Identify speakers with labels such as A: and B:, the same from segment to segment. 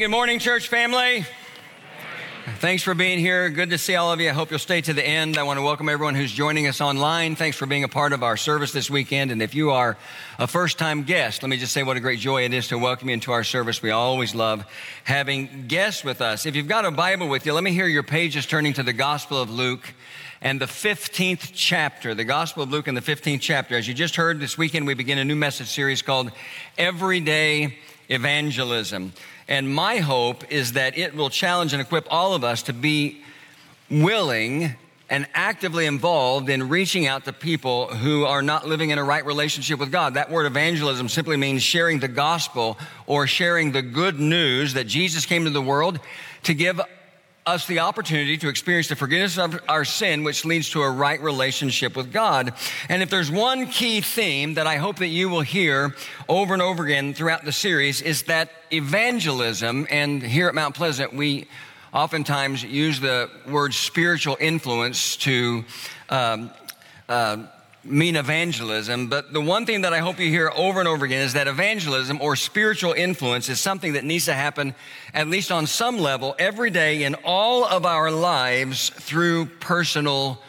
A: Good morning, church family. Thanks for being here. Good to see all of you. I hope you'll stay to the end. I want to welcome everyone who's joining us online. Thanks for being a part of our service this weekend. And if you are a first time guest, let me just say what a great joy it is to welcome you into our service. We always love having guests with us. If you've got a Bible with you, let me hear your pages turning to the Gospel of Luke and the 15th chapter, the Gospel of Luke and the 15th chapter. As you just heard, this weekend we begin a new message series called Everyday Evangelism. And my hope is that it will challenge and equip all of us to be willing and actively involved in reaching out to people who are not living in a right relationship with God. That word evangelism simply means sharing the gospel or sharing the good news that Jesus came to the world to give us the opportunity to experience the forgiveness of our sin, which leads to a right relationship with God. And if there's one key theme that I hope that you will hear over and over again throughout the series, is that evangelism, and here at Mount Pleasant, we oftentimes use the word spiritual influence to um, uh, mean evangelism, but the one thing that I hope you hear over and over again is that evangelism or spiritual influence is something that needs to happen, at least on some level, every day in all of our lives through personal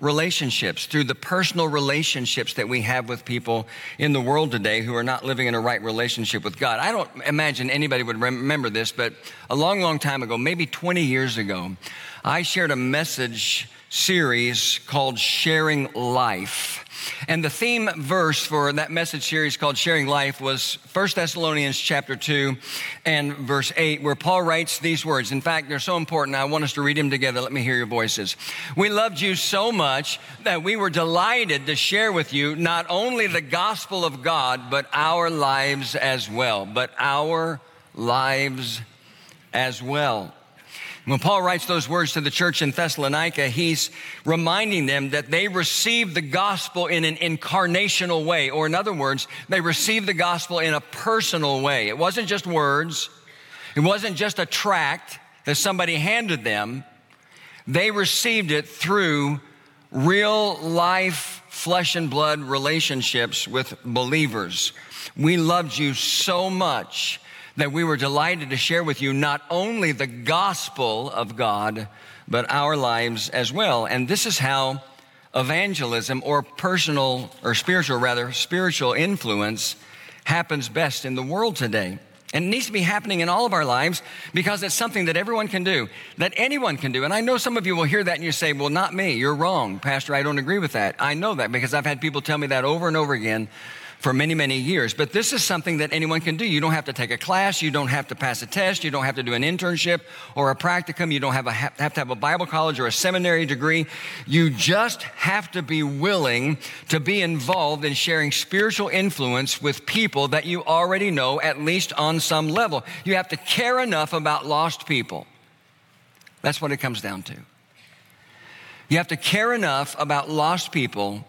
A: relationships, through the personal relationships that we have with people in the world today who are not living in a right relationship with God. I don't imagine anybody would remember this, but a long, long time ago, maybe 20 years ago, I shared a message series called Sharing Life. And the theme verse for that message series called Sharing Life was 1 Thessalonians chapter 2 and verse 8, where Paul writes these words. In fact, they're so important. I want us to read them together. Let me hear your voices. We loved you so much that we were delighted to share with you not only the gospel of God, but our lives as well. But our lives as well. When Paul writes those words to the church in Thessalonica, he's reminding them that they received the gospel in an incarnational way, or in other words, they received the gospel in a personal way. It wasn't just words, it wasn't just a tract that somebody handed them. They received it through real life, flesh and blood relationships with believers. We loved you so much that we were delighted to share with you not only the gospel of God, but our lives as well. And this is how evangelism or personal or spiritual, rather, spiritual influence happens best in the world today. And it needs to be happening in all of our lives because it's something that everyone can do, that anyone can do. And I know some of you will hear that and you say, well, not me. You're wrong, Pastor. I don't agree with that. I know that because I've had people tell me that over and over again for many, many years. But this is something that anyone can do. You don't have to take a class. You don't have to pass a test. You don't have to do an internship or a practicum. You don't have, a, have to have a Bible college or a seminary degree. You just have to be willing to be involved in sharing spiritual influence with people that you already know, at least on some level. You have to care enough about lost people. That's what it comes down to. You have to care enough about lost people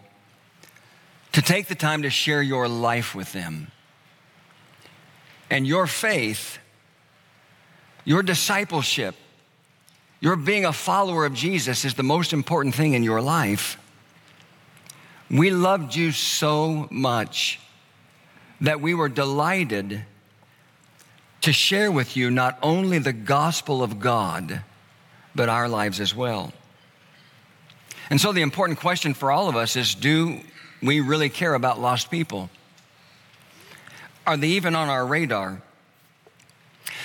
A: to take the time to share your life with them. And your faith, your discipleship, your being a follower of Jesus is the most important thing in your life. We loved you so much that we were delighted to share with you not only the gospel of God, but our lives as well. And so the important question for all of us is do we really care about lost people? Are they even on our radar?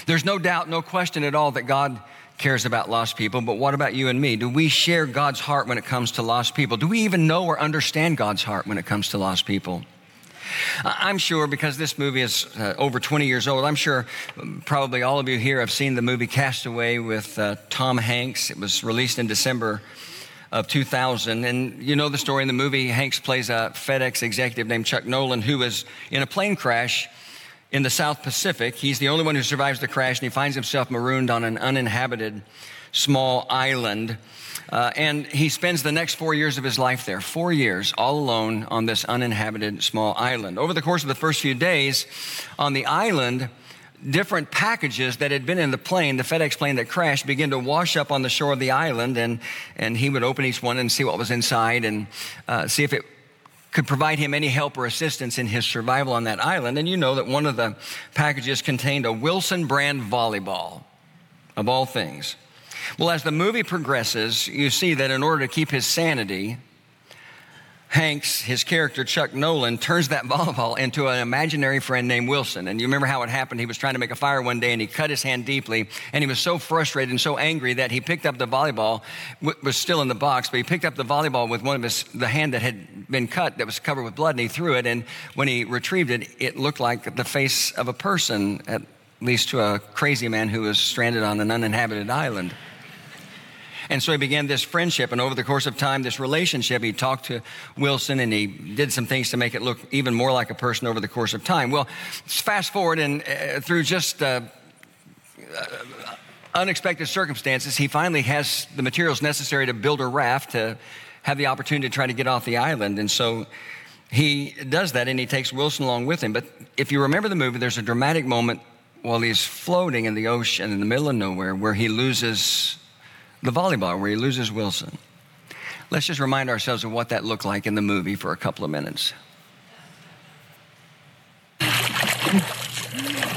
A: There's no doubt, no question at all that God cares about lost people, but what about you and me? Do we share God's heart when it comes to lost people? Do we even know or understand God's heart when it comes to lost people? I'm sure because this movie is uh, over 20 years old, I'm sure probably all of you here have seen the movie Castaway with uh, Tom Hanks. It was released in December of 2000. And you know the story in the movie. Hanks plays a FedEx executive named Chuck Nolan who is in a plane crash in the South Pacific. He's the only one who survives the crash, and he finds himself marooned on an uninhabited small island. Uh, and he spends the next four years of his life there, four years, all alone on this uninhabited small island. Over the course of the first few days on the island, different packages that had been in the plane, the FedEx plane that crashed, began to wash up on the shore of the island, and, and he would open each one and see what was inside and uh, see if it could provide him any help or assistance in his survival on that island. And you know that one of the packages contained a Wilson brand volleyball, of all things. Well, as the movie progresses, you see that in order to keep his sanity, Hanks, his character Chuck Nolan, turns that volleyball into an imaginary friend named Wilson. And you remember how it happened? He was trying to make a fire one day and he cut his hand deeply. And he was so frustrated and so angry that he picked up the volleyball, was still in the box, but he picked up the volleyball with one of his, the hand that had been cut that was covered with blood and he threw it. And when he retrieved it, it looked like the face of a person, at least to a crazy man who was stranded on an uninhabited island. And so he began this friendship. And over the course of time, this relationship, he talked to Wilson and he did some things to make it look even more like a person over the course of time. Well, fast forward and uh, through just uh, uh, unexpected circumstances, he finally has the materials necessary to build a raft to have the opportunity to try to get off the island. And so he does that and he takes Wilson along with him. But if you remember the movie, there's a dramatic moment while he's floating in the ocean in the middle of nowhere where he loses the volleyball where he loses Wilson. Let's just remind ourselves of what that looked like in the movie for a couple of minutes.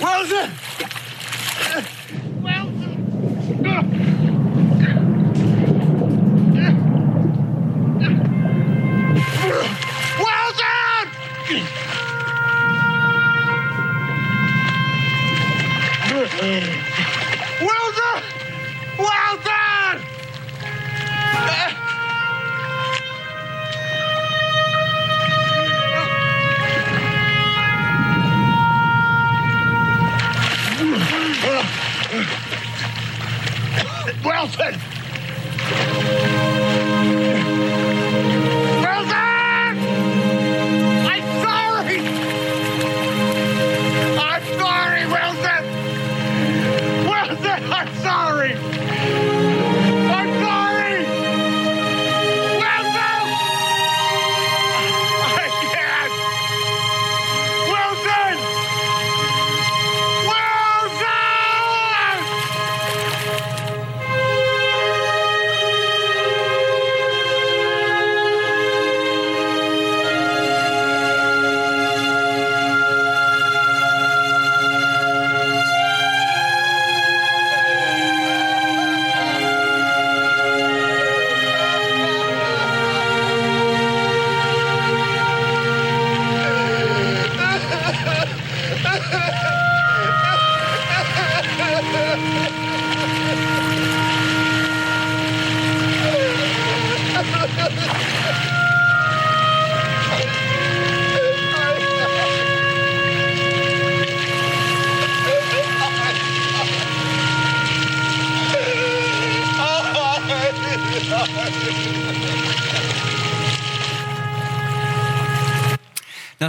B: Wilson! Wilson!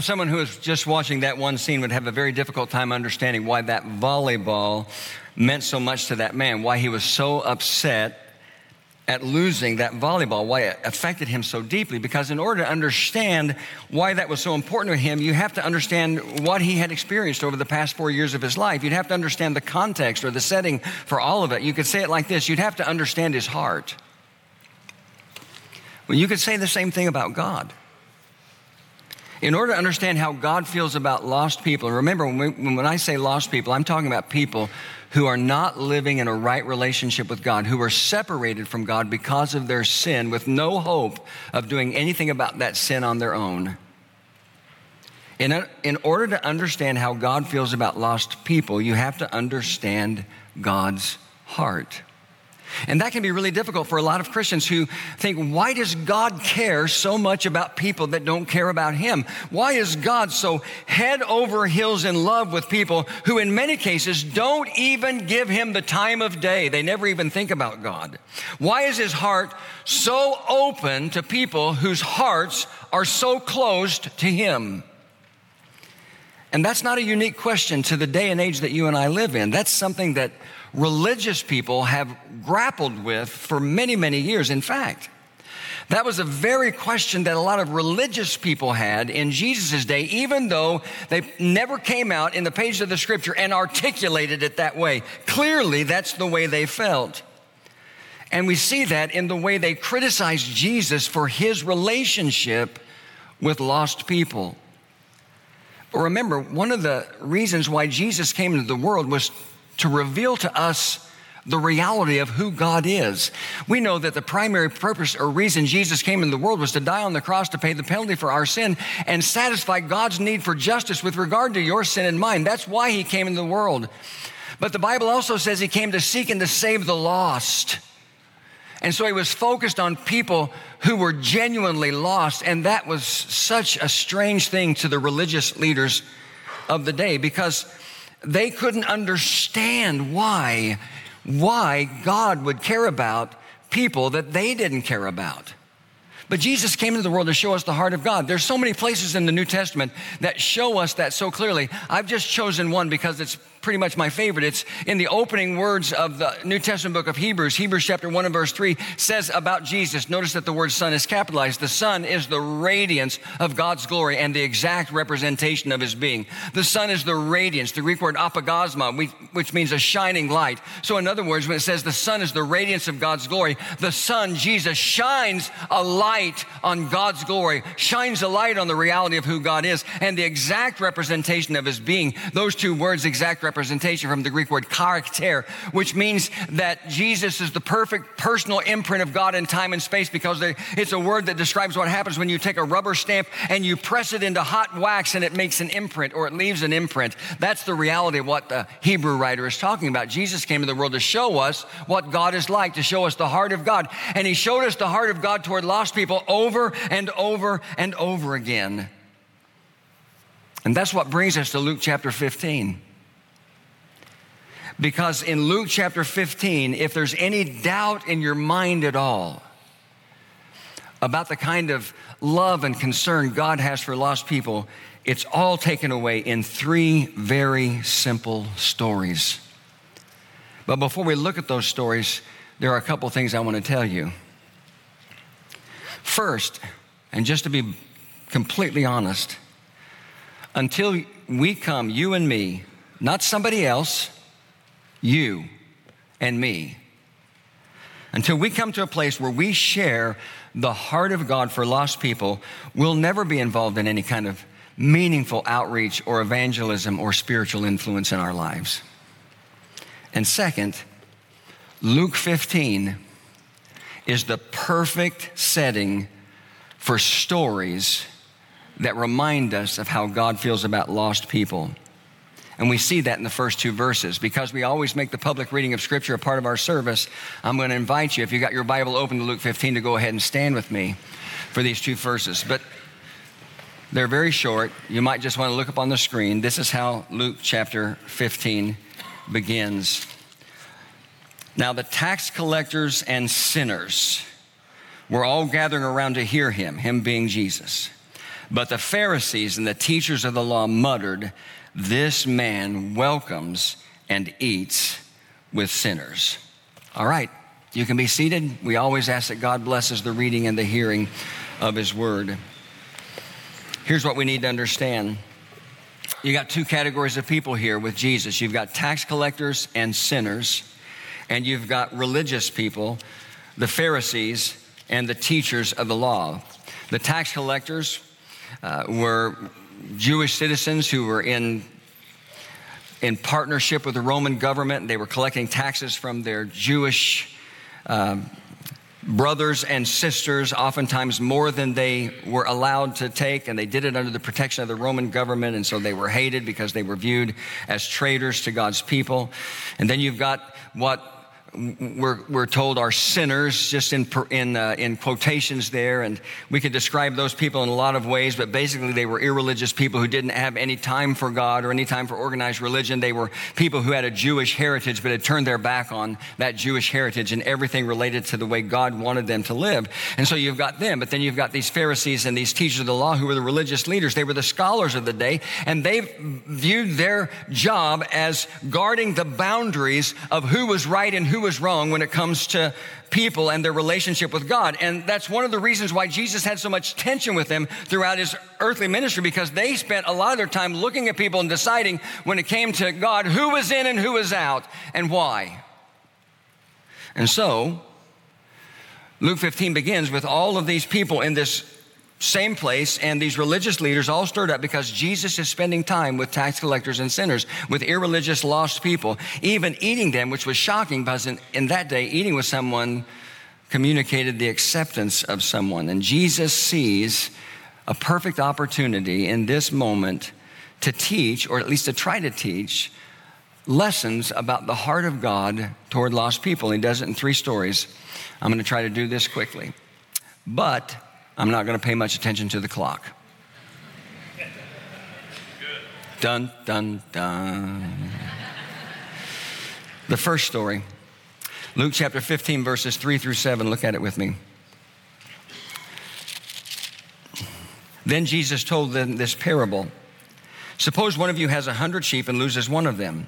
A: Someone who is just watching that one scene would have a very difficult time understanding why that volleyball meant so much to that man, why he was so upset at losing that volleyball, why it affected him so deeply. Because in order to understand why that was so important to him, you have to understand what he had experienced over the past four years of his life. You'd have to understand the context or the setting for all of it. You could say it like this you'd have to understand his heart. Well, you could say the same thing about God. In order to understand how God feels about lost people, remember when, we, when I say lost people, I'm talking about people who are not living in a right relationship with God, who are separated from God because of their sin with no hope of doing anything about that sin on their own. In, in order to understand how God feels about lost people, you have to understand God's heart. And that can be really difficult for a lot of Christians who think, why does God care so much about people that don't care about Him? Why is God so head over heels in love with people who, in many cases, don't even give Him the time of day? They never even think about God. Why is His heart so open to people whose hearts are so closed to Him? And that's not a unique question to the day and age that you and I live in. That's something that religious people have grappled with for many, many years. In fact, that was a very question that a lot of religious people had in Jesus' day, even though they never came out in the pages of the scripture and articulated it that way. Clearly, that's the way they felt. And we see that in the way they criticized Jesus for his relationship with lost people. But remember, one of the reasons why Jesus came into the world was to reveal to us the reality of who God is. We know that the primary purpose or reason Jesus came into the world was to die on the cross to pay the penalty for our sin and satisfy God's need for justice with regard to your sin and mine. That's why he came into the world. But the Bible also says he came to seek and to save the lost. And so he was focused on people who were genuinely lost. And that was such a strange thing to the religious leaders of the day because they couldn't understand why, why God would care about people that they didn't care about. But Jesus came into the world to show us the heart of God. There's so many places in the New Testament that show us that so clearly. I've just chosen one because it's pretty much my favorite. It's in the opening words of the New Testament book of Hebrews. Hebrews chapter 1 and verse 3 says about Jesus. Notice that the word son is capitalized. The son is the radiance of God's glory and the exact representation of his being. The son is the radiance, the Greek word apaugasma, which means a shining light. So in other words, when it says the son is the radiance of God's glory, the son, Jesus, shines a light on God's glory, shines a light on the reality of who God is and the exact representation of his being. Those two words, exact representation representation from the Greek word character, which means that Jesus is the perfect personal imprint of God in time and space because it's a word that describes what happens when you take a rubber stamp and you press it into hot wax and it makes an imprint or it leaves an imprint. That's the reality of what the Hebrew writer is talking about. Jesus came to the world to show us what God is like, to show us the heart of God. And he showed us the heart of God toward lost people over and over and over again. And that's what brings us to Luke chapter 15. Because in Luke chapter 15, if there's any doubt in your mind at all about the kind of love and concern God has for lost people, it's all taken away in three very simple stories. But before we look at those stories, there are a couple things I want to tell you. First, and just to be completely honest, until we come, you and me, not somebody else, you and me. Until we come to a place where we share the heart of God for lost people, we'll never be involved in any kind of meaningful outreach or evangelism or spiritual influence in our lives. And second, Luke 15 is the perfect setting for stories that remind us of how God feels about lost people. And we see that in the first two verses. Because we always make the public reading of Scripture a part of our service, I'm going to invite you, if you got your Bible open to Luke 15, to go ahead and stand with me for these two verses. But they're very short. You might just want to look up on the screen. This is how Luke chapter 15 begins. Now, the tax collectors and sinners were all gathering around to hear him, him being Jesus. But the Pharisees and the teachers of the law muttered, this man welcomes and eats with sinners. All right, you can be seated. We always ask that God blesses the reading and the hearing of his word. Here's what we need to understand. You got two categories of people here with Jesus. You've got tax collectors and sinners, and you've got religious people, the Pharisees and the teachers of the law. The tax collectors uh, were Jewish citizens who were in, in partnership with the Roman government. They were collecting taxes from their Jewish um, brothers and sisters, oftentimes more than they were allowed to take, and they did it under the protection of the Roman government, and so they were hated because they were viewed as traitors to God's people. And then you've got what we're, we're told are sinners, just in, in, uh, in quotations there. And we could describe those people in a lot of ways, but basically they were irreligious people who didn't have any time for God or any time for organized religion. They were people who had a Jewish heritage, but had turned their back on that Jewish heritage and everything related to the way God wanted them to live. And so you've got them, but then you've got these Pharisees and these teachers of the law who were the religious leaders. They were the scholars of the day, and they viewed their job as guarding the boundaries of who was right and who was wrong when it comes to people and their relationship with God. And that's one of the reasons why Jesus had so much tension with them throughout his earthly ministry because they spent a lot of their time looking at people and deciding when it came to God who was in and who was out and why. And so, Luke 15 begins with all of these people in this same place, and these religious leaders all stirred up because Jesus is spending time with tax collectors and sinners, with irreligious, lost people, even eating them, which was shocking because in, in that day, eating with someone communicated the acceptance of someone. And Jesus sees a perfect opportunity in this moment to teach, or at least to try to teach, lessons about the heart of God toward lost people. He does it in three stories. I'm going to try to do this quickly. But I'm not going to pay much attention to the clock. Dun, dun, dun. The first story, Luke chapter 15, verses 3 through 7. Look at it with me. Then Jesus told them this parable Suppose one of you has a hundred sheep and loses one of them.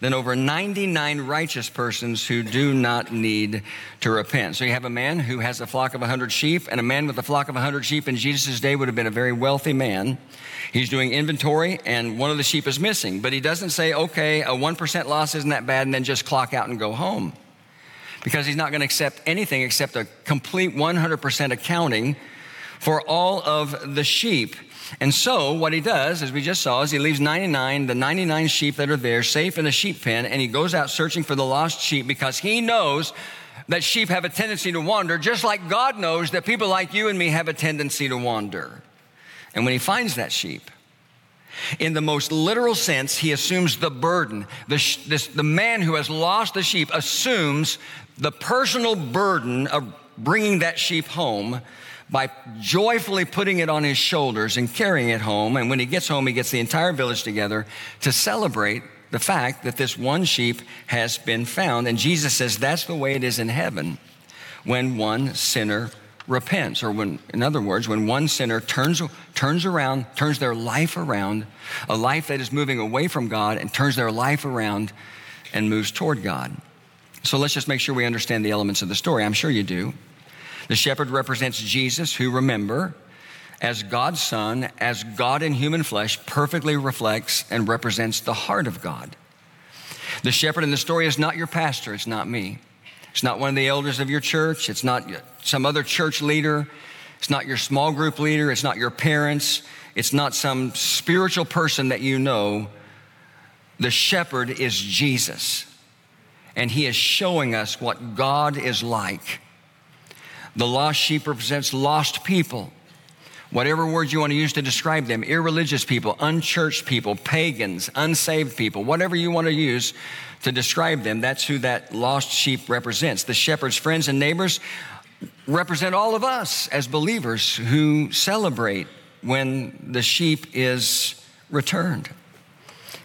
A: than over 99 righteous persons who do not need to repent. So you have a man who has a flock of 100 sheep, and a man with a flock of 100 sheep in Jesus' day would have been a very wealthy man. He's doing inventory and one of the sheep is missing, but he doesn't say, okay, a 1% loss isn't that bad, and then just clock out and go home. Because he's not going to accept anything except a complete 100% accounting for all of the sheep. And so, what he does, as we just saw, is he leaves 99, the 99 sheep that are there, safe in a sheep pen, and he goes out searching for the lost sheep because he knows that sheep have a tendency to wander, just like God knows that people like you and me have a tendency to wander. And when he finds that sheep, in the most literal sense, he assumes the burden. The, this, the man who has lost the sheep assumes the personal burden of bringing that sheep home by joyfully putting it on his shoulders and carrying it home. And when he gets home, he gets the entire village together to celebrate the fact that this one sheep has been found. And Jesus says that's the way it is in heaven when one sinner repents, or when, in other words, when one sinner turns, turns around, turns their life around, a life that is moving away from God, and turns their life around and moves toward God. So let's just make sure we understand the elements of the story. I'm sure you do. The shepherd represents Jesus, who, remember, as God's son, as God in human flesh, perfectly reflects and represents the heart of God. The shepherd in the story is not your pastor, it's not me. It's not one of the elders of your church. It's not some other church leader. It's not your small group leader. It's not your parents. It's not some spiritual person that you know. The shepherd is Jesus. And he is showing us what God is like. The lost sheep represents lost people. Whatever word you want to use to describe them irreligious people, unchurched people, pagans, unsaved people, whatever you want to use to describe them. That's who that lost sheep represents. The shepherd's friends and neighbors represent all of us as believers who celebrate when the sheep is returned.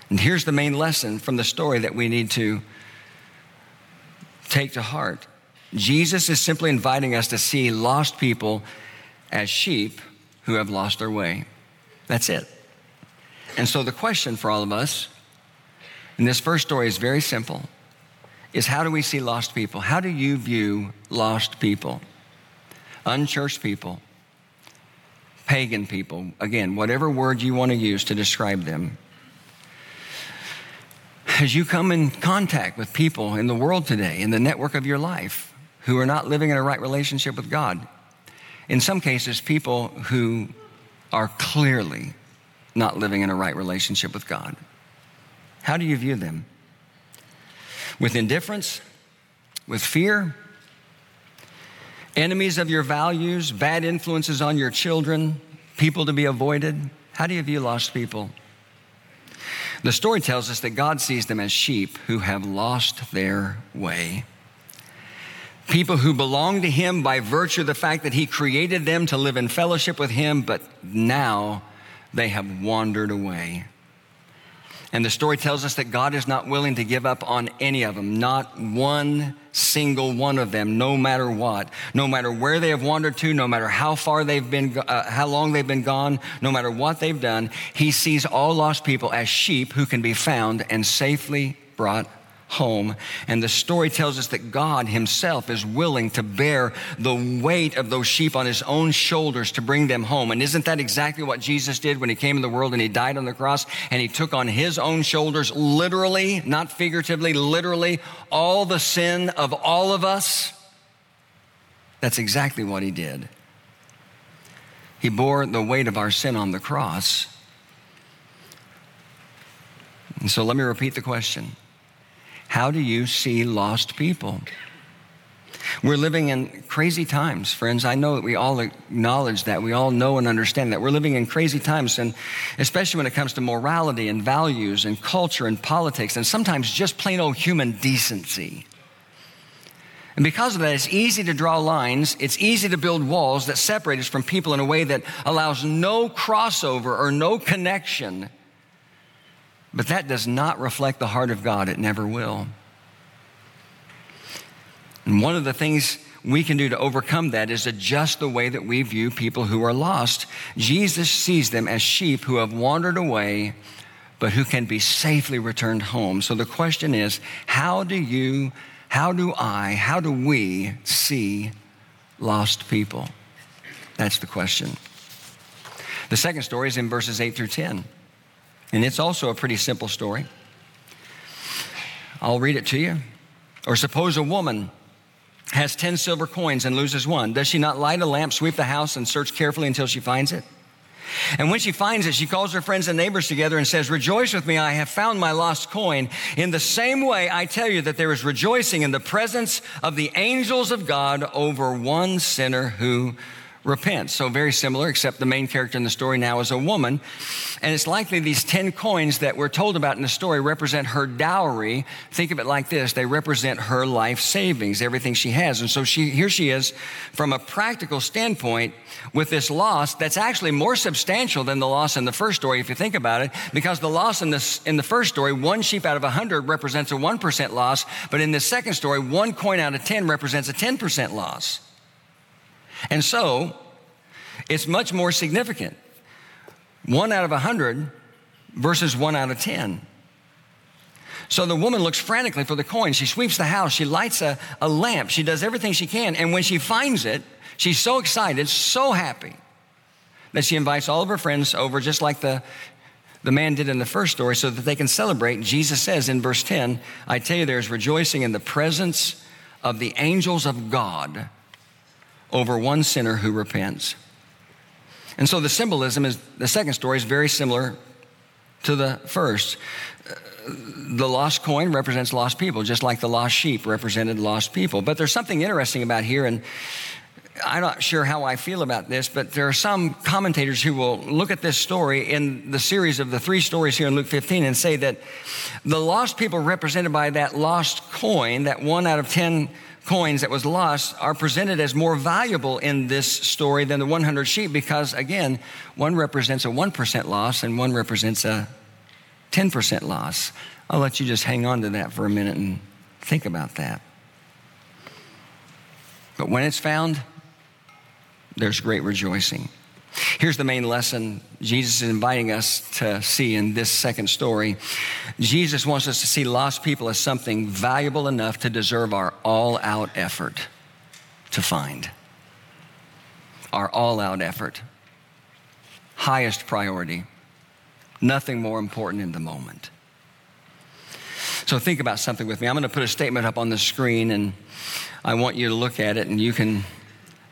A: And here's the main lesson from the story that we need to take to heart Jesus is simply inviting us to see lost people as sheep who have lost their way. That's it. And so the question for all of us in this first story is very simple is how do we see lost people? How do you view lost people? Unchurched people, pagan people, again, whatever word you want to use to describe them. As you come in contact with people in the world today, in the network of your life, who are not living in a right relationship with God, in some cases, people who are clearly not living in a right relationship with God. How do you view them? With indifference? With fear? Enemies of your values? Bad influences on your children? People to be avoided? How do you view lost people? The story tells us that God sees them as sheep who have lost their way. People who belong to Him by virtue of the fact that He created them to live in fellowship with Him, but now they have wandered away. And the story tells us that God is not willing to give up on any of them, not one single one of them, no matter what, no matter where they have wandered to, no matter how far they've been, uh, how long they've been gone, no matter what they've done. He sees all lost people as sheep who can be found and safely brought home. And the story tells us that God Himself is willing to bear the weight of those sheep on His own shoulders to bring them home. And isn't that exactly what Jesus did when He came in the world and He died on the cross and He took on His own shoulders, literally, not figuratively, literally, all the sin of all of us? That's exactly what He did. He bore the weight of our sin on the cross. And so let me repeat the question How do you see lost people? We're living in crazy times, friends. I know that we all acknowledge that. We all know and understand that. We're living in crazy times, and especially when it comes to morality and values and culture and politics, and sometimes just plain old human decency. And because of that, it's easy to draw lines, it's easy to build walls that separate us from people in a way that allows no crossover or no connection. But that does not reflect the heart of God, it never will. And one of the things we can do to overcome that is adjust the way that we view people who are lost. Jesus sees them as sheep who have wandered away, but who can be safely returned home. So the question is how do you how do I, how do we see lost people? That's the question. The second story is in verses 8 through 10, and it's also a pretty simple story. I'll read it to you. Or suppose a woman has 10 silver coins and loses one. Does she not light a lamp, sweep the house, and search carefully until she finds it? And when she finds it, she calls her friends and neighbors together and says, Rejoice with me, I have found my lost coin. In the same way, I tell you that there is rejoicing in the presence of the angels of God over one sinner who repent. So, very similar, except the main character in the story now is a woman. And it's likely these 10 coins that we're told about in the story represent her dowry. Think of it like this they represent her life savings, everything she has. And so, she, here she is, from a practical standpoint, with this loss that's actually more substantial than the loss in the first story, if you think about it, because the loss in, this, in the first story, one sheep out of 100 represents a 1% loss, but in the second story, one coin out of 10 represents a 10% loss. And so it's much more significant. One out of a hundred versus one out of 10. So the woman looks frantically for the coin. She sweeps the house. She lights a, a lamp. She does everything she can. And when she finds it, she's so excited, so happy that she invites all of her friends over, just like the, the man did in the first story, so that they can celebrate. Jesus says in verse 10, I tell you, there's rejoicing in the presence of the angels of God over one sinner who repents. And so the symbolism is the second story is very similar to the first. Uh, the lost coin represents lost people, just like the lost sheep represented lost people. But there's something interesting about here, and I'm not sure how I feel about this, but there are some commentators who will look at this story in the series of the three stories here in Luke 15 and say that the lost people represented by that lost coin, that one out of 10 coins that was lost are presented as more valuable in this story than the 100 sheep because, again, one represents a 1% loss and one represents a 10% loss. I'll let you just hang on to that for a minute and think about that. But when it's found, there's great rejoicing. Here's the main lesson Jesus is inviting us to see in this second story. Jesus wants us to see lost people as something valuable enough to deserve our all out effort to find. Our all out effort. Highest priority. Nothing more important in the moment. So think about something with me. I'm going to put a statement up on the screen and I want you to look at it and you can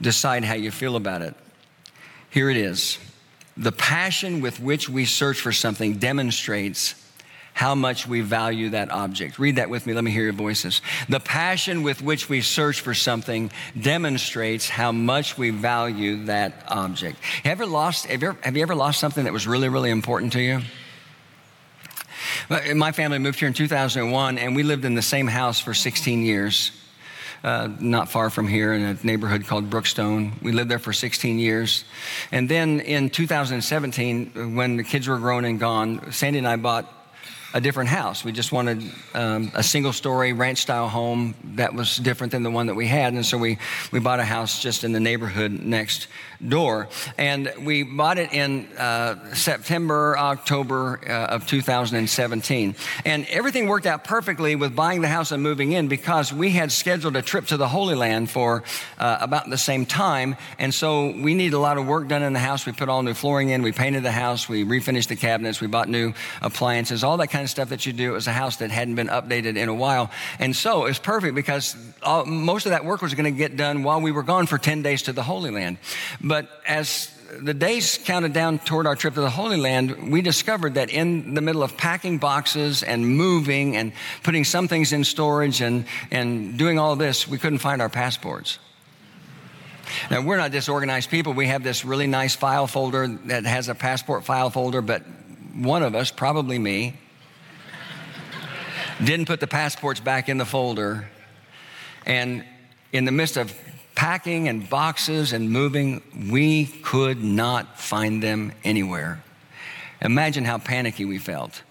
A: decide how you feel about it. Here it is. The passion with which we search for something demonstrates how much we value that object. Read that with me. Let me hear your voices. The passion with which we search for something demonstrates how much we value that object. Have you ever lost, have you ever, have you ever lost something that was really, really important to you? My family moved here in 2001 and we lived in the same house for 16 years uh, not far from here in a neighborhood called Brookstone. We lived there for 16 years. And then in 2017, when the kids were grown and gone, Sandy and I bought a different house. We just wanted um, a single story ranch style home that was different than the one that we had. And so we, we bought a house just in the neighborhood next door. And we bought it in uh, September, October uh, of 2017. And everything worked out perfectly with buying the house and moving in because we had scheduled a trip to the Holy Land for uh, about the same time. And so we needed a lot of work done in the house. We put all new flooring in, we painted the house, we refinished the cabinets, we bought new appliances, all that kind of stuff that you do. It was a house that hadn't been updated in a while. And so it was perfect because all, most of that work was going to get done while we were gone for 10 days to the Holy Land. But as the days counted down toward our trip to the Holy Land, we discovered that in the middle of packing boxes and moving and putting some things in storage and, and doing all this, we couldn't find our passports. Now, we're not disorganized people. We have this really nice file folder that has a passport file folder, but one of us, probably me, didn't put the passports back in the folder. And in the midst of packing and boxes and moving, we could not find them anywhere. Imagine how panicky we felt.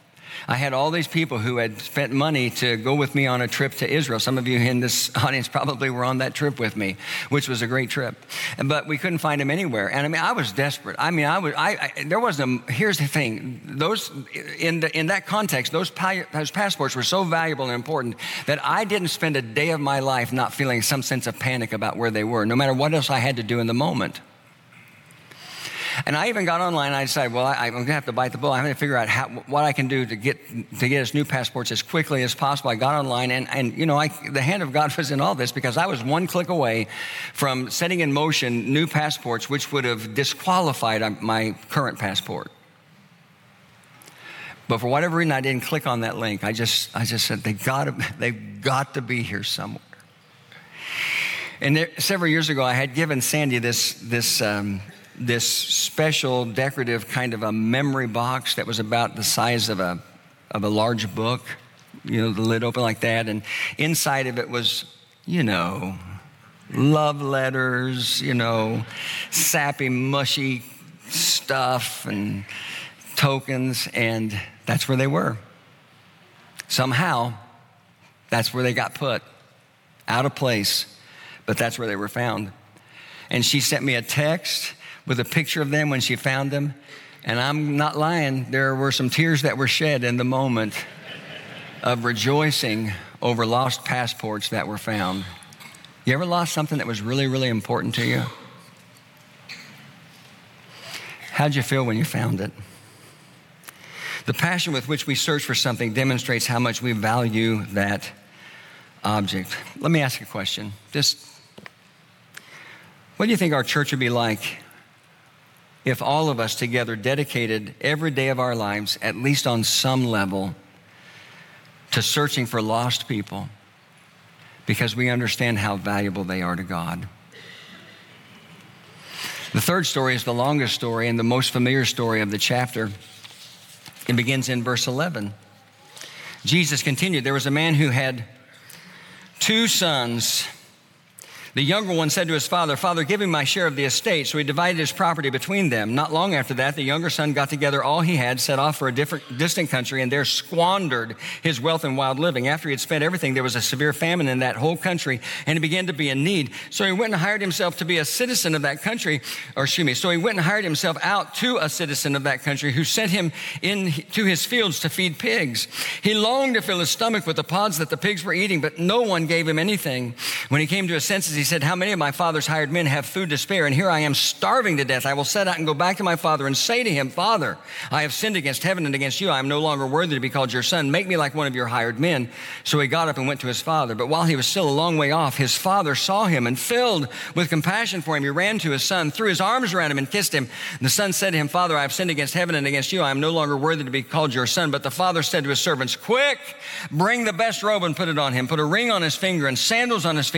A: I had all these people who had spent money to go with me on a trip to Israel. Some of you in this audience probably were on that trip with me, which was a great trip. But we couldn't find them anywhere. And I mean, I was desperate. I mean, I was, I, I there wasn't a, here's the thing. Those, in, the, in that context, those, those passports were so valuable and important that I didn't spend a day of my life not feeling some sense of panic about where they were, no matter what else I had to do in the moment. And I even got online and I decided, well, I, am going to have to bite the bullet. I'm going to figure out how, what I can do to get, to get us new passports as quickly as possible. I got online and, and you know, I, the hand of God was in all this because I was one click away from setting in motion new passports, which would have disqualified my current passport. But for whatever reason, I didn't click on that link. I just, I just said, they got to, they've got to be here somewhere. And there, several years ago, I had given Sandy this, this um, this special decorative kind of a memory box that was about the size of a, of a large book, you know, the lid open like that. And inside of it was, you know, love letters, you know, sappy, mushy stuff and tokens. And that's where they were. Somehow, that's where they got put, out of place, but that's where they were found. And she sent me a text with a picture of them when she found them. And I'm not lying, there were some tears that were shed in the moment of rejoicing over lost passports that were found. You ever lost something that was really, really important to you? How'd you feel when you found it? The passion with which we search for something demonstrates how much we value that object. Let me ask you a question. Just, what do you think our church would be like if all of us together dedicated every day of our lives, at least on some level, to searching for lost people because we understand how valuable they are to God. The third story is the longest story and the most familiar story of the chapter. It begins in verse 11. Jesus continued There was a man who had two sons. The younger one said to his father, Father, give me my share of the estate. So he divided his property between them. Not long after that, the younger son got together all he had, set off for a different, distant country, and there squandered his wealth in wild living. After he had spent everything, there was a severe famine in that whole country, and he began to be in need. So he went and hired himself to be a citizen of that country, or excuse me, so he went and hired himself out to a citizen of that country who sent him in to his fields to feed pigs. He longed to fill his stomach with the pods that the pigs were eating, but no one gave him anything. When he came to his senses, he said, How many of my father's hired men have food to spare? And here I am starving to death. I will set out and go back to my father and say to him, Father, I have sinned against heaven and against you. I am no longer worthy to be called your son. Make me like one of your hired men. So he got up and went to his father. But while he was still a long way off, his father saw him and filled with compassion for him, he ran to his son, threw his arms around him, and kissed him. And the son said to him, Father, I have sinned against heaven and against you. I am no longer worthy to be called your son. But the father said to his servants, Quick, bring the best robe and put it on him. Put a ring on his finger and sandals on his feet.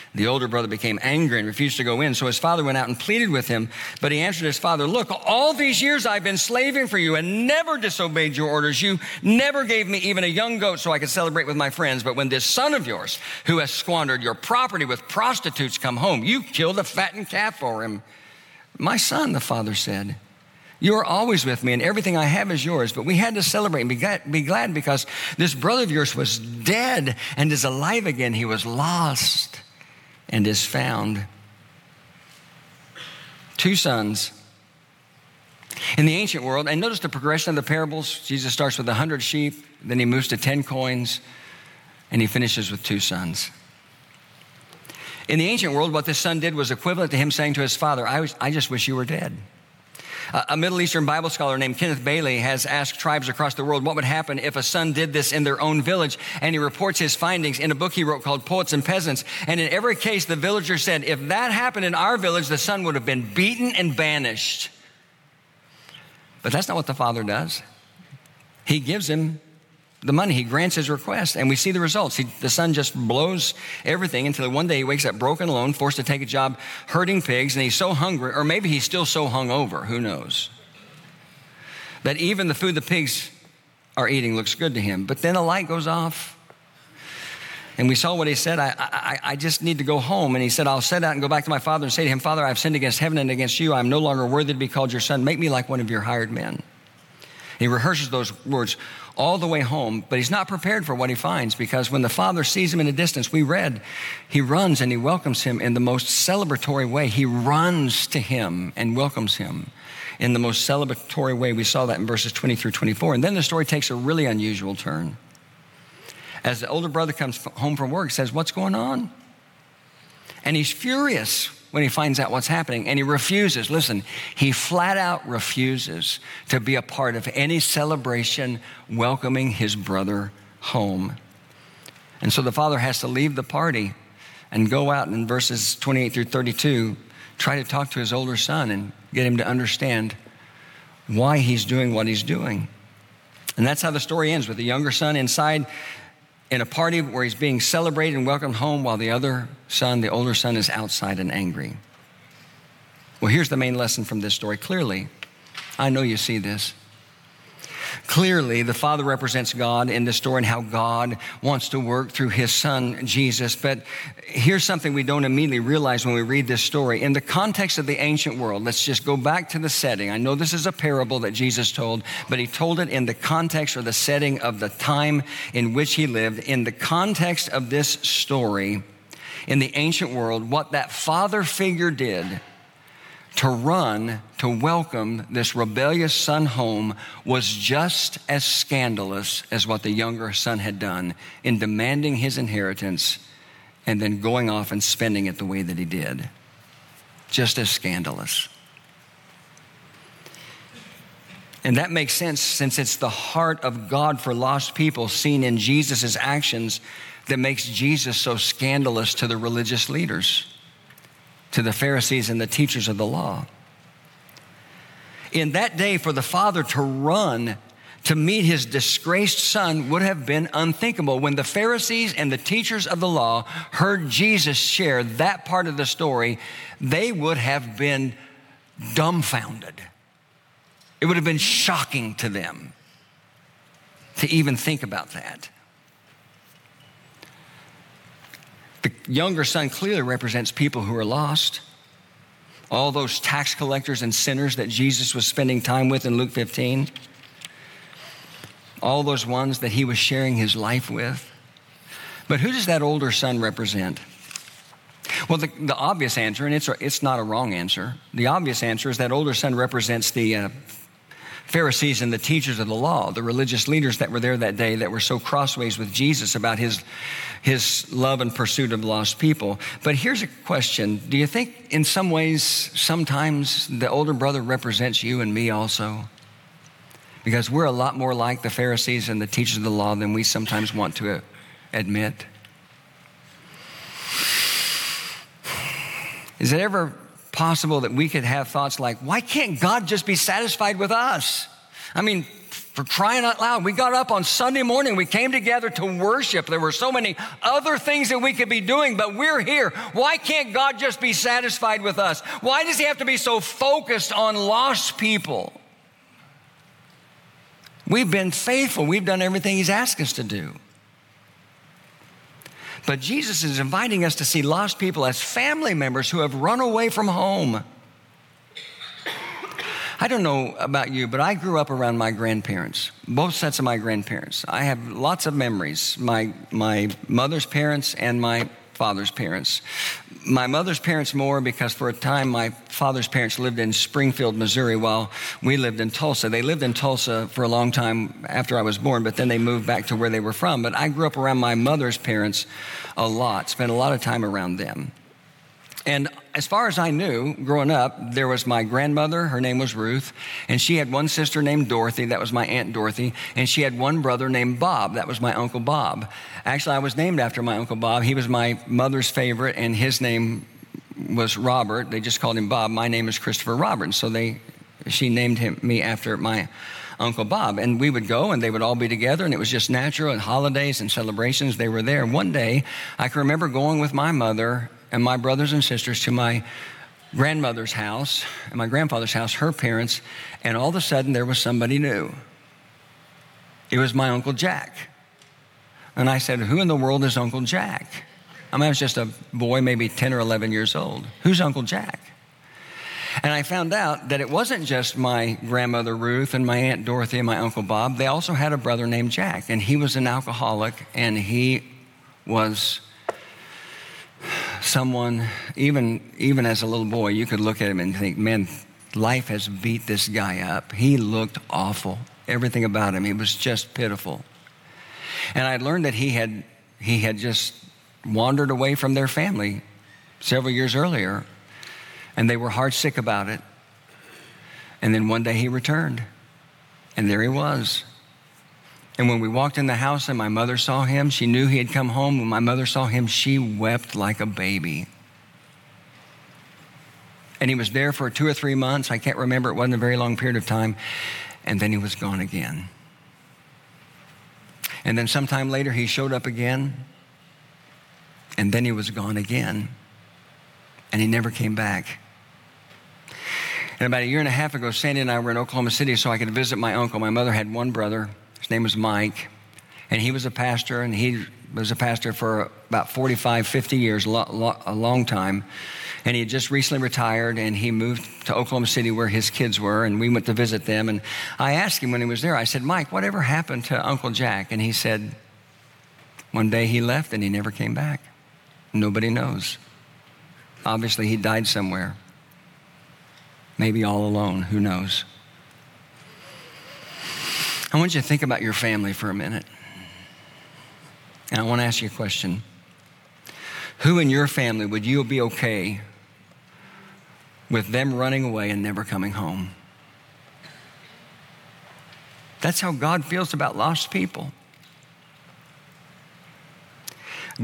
A: The older brother became angry and refused to go in. So his father went out and pleaded with him. But he answered his father, Look, all these years I've been slaving for you and never disobeyed your orders. You never gave me even a young goat so I could celebrate with my friends. But when this son of yours, who has squandered your property with prostitutes, come home, you killed a fattened calf for him. My son, the father said, you are always with me, and everything I have is yours. But we had to celebrate and be glad, be glad because this brother of yours was dead and is alive again. He was lost and is found. Two sons. In the ancient world, and notice the progression of the parables. Jesus starts with a hundred sheep, then he moves to 10 coins, and he finishes with two sons. In the ancient world, what this son did was equivalent to him saying to his father, I, was, I just wish you were dead. A Middle Eastern Bible scholar named Kenneth Bailey has asked tribes across the world what would happen if a son did this in their own village, and he reports his findings in a book he wrote called Poets and Peasants. And in every case, the villager said, if that happened in our village, the son would have been beaten and banished. But that's not what the father does. He gives him the money. He grants his request, and we see the results. He, the son just blows everything until one day he wakes up broken, alone, forced to take a job herding pigs, and he's so hungry, or maybe he's still so hungover, who knows, that even the food the pigs are eating looks good to him. But then the light goes off. And we saw what he said. I, I, I just need to go home. And he said, I'll set out and go back to my father and say to him, Father, I've sinned against heaven and against you. I'm no longer worthy to be called your son. Make me like one of your hired men. He rehearses those words all the way home, but he's not prepared for what he finds because when the father sees him in the distance, we read, he runs and he welcomes him in the most celebratory way. He runs to him and welcomes him in the most celebratory way. We saw that in verses 20 through 24. And then the story takes a really unusual turn. As the older brother comes home from work, says, What's going on? And he's furious when he finds out what's happening. And he refuses, listen, he flat out refuses to be a part of any celebration welcoming his brother home. And so the father has to leave the party and go out in verses 28 through 32, try to talk to his older son and get him to understand why he's doing what he's doing. And that's how the story ends with the younger son inside in a party where he's being celebrated and welcomed home while the other son, the older son, is outside and angry. Well, here's the main lesson from this story. Clearly, I know you see this. Clearly, the Father represents God in this story and how God wants to work through His Son, Jesus. But here's something we don't immediately realize when we read this story. In the context of the ancient world, let's just go back to the setting. I know this is a parable that Jesus told, but He told it in the context or the setting of the time in which He lived. In the context of this story, in the ancient world, what that Father figure did to run to welcome this rebellious son home was just as scandalous as what the younger son had done in demanding his inheritance and then going off and spending it the way that he did. Just as scandalous. And that makes sense since it's the heart of God for lost people seen in Jesus' actions that makes Jesus so scandalous to the religious leaders to the Pharisees and the teachers of the law. In that day, for the father to run to meet his disgraced son would have been unthinkable. When the Pharisees and the teachers of the law heard Jesus share that part of the story, they would have been dumbfounded. It would have been shocking to them to even think about that. The younger son clearly represents people who are lost. All those tax collectors and sinners that Jesus was spending time with in Luke 15. All those ones that he was sharing his life with. But who does that older son represent? Well, the, the obvious answer, and it's, it's not a wrong answer, the obvious answer is that older son represents the uh, Pharisees and the teachers of the law, the religious leaders that were there that day that were so crossways with Jesus about his, his love and pursuit of lost people. But here's a question Do you think, in some ways, sometimes the older brother represents you and me also? Because we're a lot more like the Pharisees and the teachers of the law than we sometimes want to admit. Is it ever possible that we could have thoughts like, why can't God just be satisfied with us? I mean, for crying out loud, we got up on Sunday morning, we came together to worship. There were so many other things that we could be doing, but we're here. Why can't God just be satisfied with us? Why does He have to be so focused on lost people? We've been faithful, we've done everything He's asked us to do. But Jesus is inviting us to see lost people as family members who have run away from home. I don't know about you, but I grew up around my grandparents, both sets of my grandparents. I have lots of memories. My, my mother's parents and my father's parents. My mother's parents more because for a time my father's parents lived in Springfield, Missouri, while we lived in Tulsa. They lived in Tulsa for a long time after I was born, but then they moved back to where they were from. But I grew up around my mother's parents a lot, spent a lot of time around them. And as far as I knew, growing up, there was my grandmother, her name was Ruth, and she had one sister named Dorothy, that was my Aunt Dorothy, and she had one brother named Bob, that was my Uncle Bob. Actually, I was named after my Uncle Bob. He was my mother's favorite, and his name was Robert. They just called him Bob. My name is Christopher Robert, so they, she named him, me after my Uncle Bob. And we would go and they would all be together, and it was just natural. And holidays and celebrations, they were there. One day, I can remember going with my mother and my brothers and sisters to my grandmother's house and my grandfather's house, her parents, and all of a sudden there was somebody new. It was my Uncle Jack. And I said, Who in the world is Uncle Jack? I mean, I was just a boy, maybe 10 or 11 years old. Who's Uncle Jack? And I found out that it wasn't just my grandmother Ruth and my Aunt Dorothy and my Uncle Bob. They also had a brother named Jack, and he was an alcoholic, and he was someone, even, even as a little boy, you could look at him and think, man, life has beat this guy up. He looked awful. Everything about him, he was just pitiful. And I learned that he had, he had just wandered away from their family several years earlier, and they were heartsick about it. And then one day he returned, and there he was. And when we walked in the house and my mother saw him, she knew he had come home. When my mother saw him, she wept like a baby. And he was there for two or three months. I can't remember, it wasn't a very long period of time. And then he was gone again. And then sometime later, he showed up again. And then he was gone again. And he never came back. And about a year and a half ago, Sandy and I were in Oklahoma City so I could visit my uncle. My mother had one brother name was Mike, and he was a pastor, and he was a pastor for about 45, 50 years, a long time. And he had just recently retired, and he moved to Oklahoma City where his kids were, and we went to visit them. And I asked him when he was there, I said, Mike, whatever happened to Uncle Jack? And he said, one day he left and he never came back. Nobody knows. Obviously, he died somewhere. Maybe all alone, who knows? I want you to think about your family for a minute. And I want to ask you a question. Who in your family would you be okay with them running away and never coming home? That's how God feels about lost people.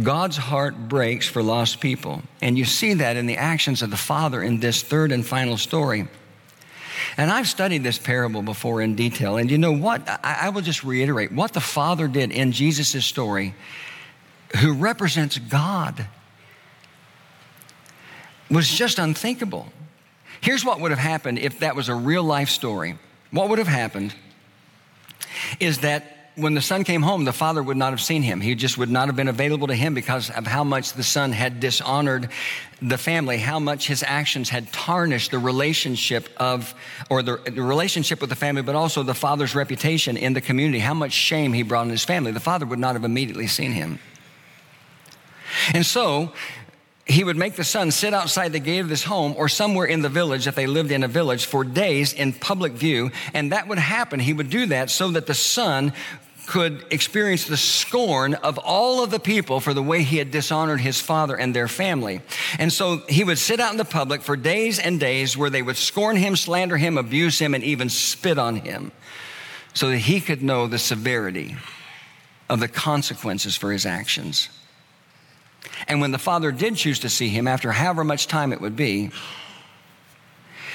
A: God's heart breaks for lost people. And you see that in the actions of the Father in this third and final story. And I've studied this parable before in detail. And you know what? I, I will just reiterate what the Father did in Jesus' story, who represents God, was just unthinkable. Here's what would have happened if that was a real life story. What would have happened is that when the son came home, the father would not have seen him. He just would not have been available to him because of how much the son had dishonored the family, how much his actions had tarnished the relationship of, or the, the, relationship with the family, but also the father's reputation in the community, how much shame he brought in his family. The father would not have immediately seen him. And so, he would make the son sit outside the gate of his home or somewhere in the village if they lived in a village for days in public view. And that would happen. He would do that so that the son could experience the scorn of all of the people for the way he had dishonored his father and their family. And so he would sit out in the public for days and days where they would scorn him, slander him, abuse him, and even spit on him so that he could know the severity of the consequences for his actions. And when the father did choose to see him, after however much time it would be,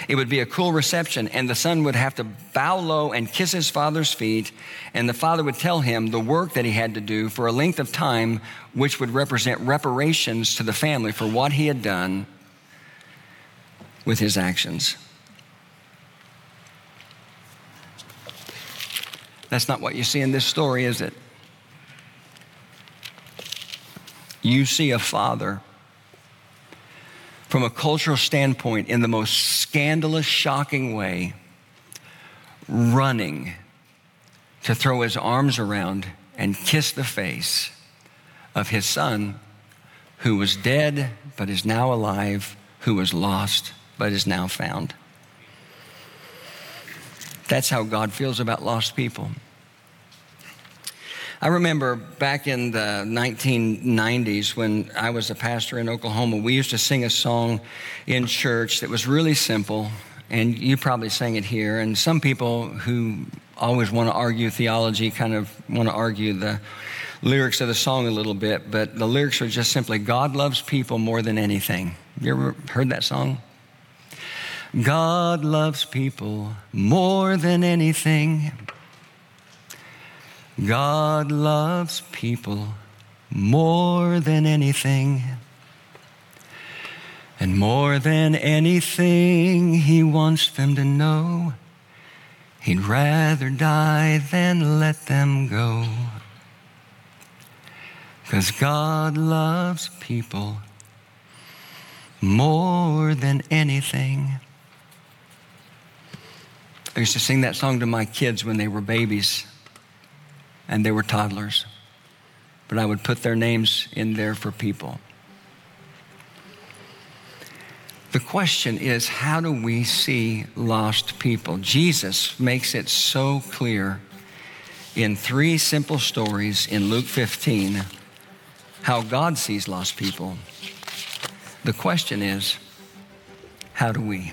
A: It would be a cool reception, and the son would have to bow low and kiss his father's feet, and the father would tell him the work that he had to do for a length of time, which would represent reparations to the family for what he had done with his actions. That's not what you see in this story, is it? You see a father from a cultural standpoint in the most scandalous, shocking way, running to throw his arms around and kiss the face of his son who was dead but is now alive, who was lost but is now found. That's how God feels about lost people. I remember back in the 1990s when I was a pastor in Oklahoma, we used to sing a song in church that was really simple, and you probably sang it here. And some people who always want to argue theology kind of want to argue the lyrics of the song a little bit, but the lyrics are just simply God loves people more than anything. You ever heard that song? God loves people more than anything. God loves people more than anything. And more than anything, He wants them to know He'd rather die than let them go. Because God loves people more than anything. I used to sing that song to my kids when they were babies and they were toddlers. But I would put their names in there for people. The question is how do we see lost people? Jesus makes it so clear in three simple stories in Luke 15 how God sees lost people. The question is how do we?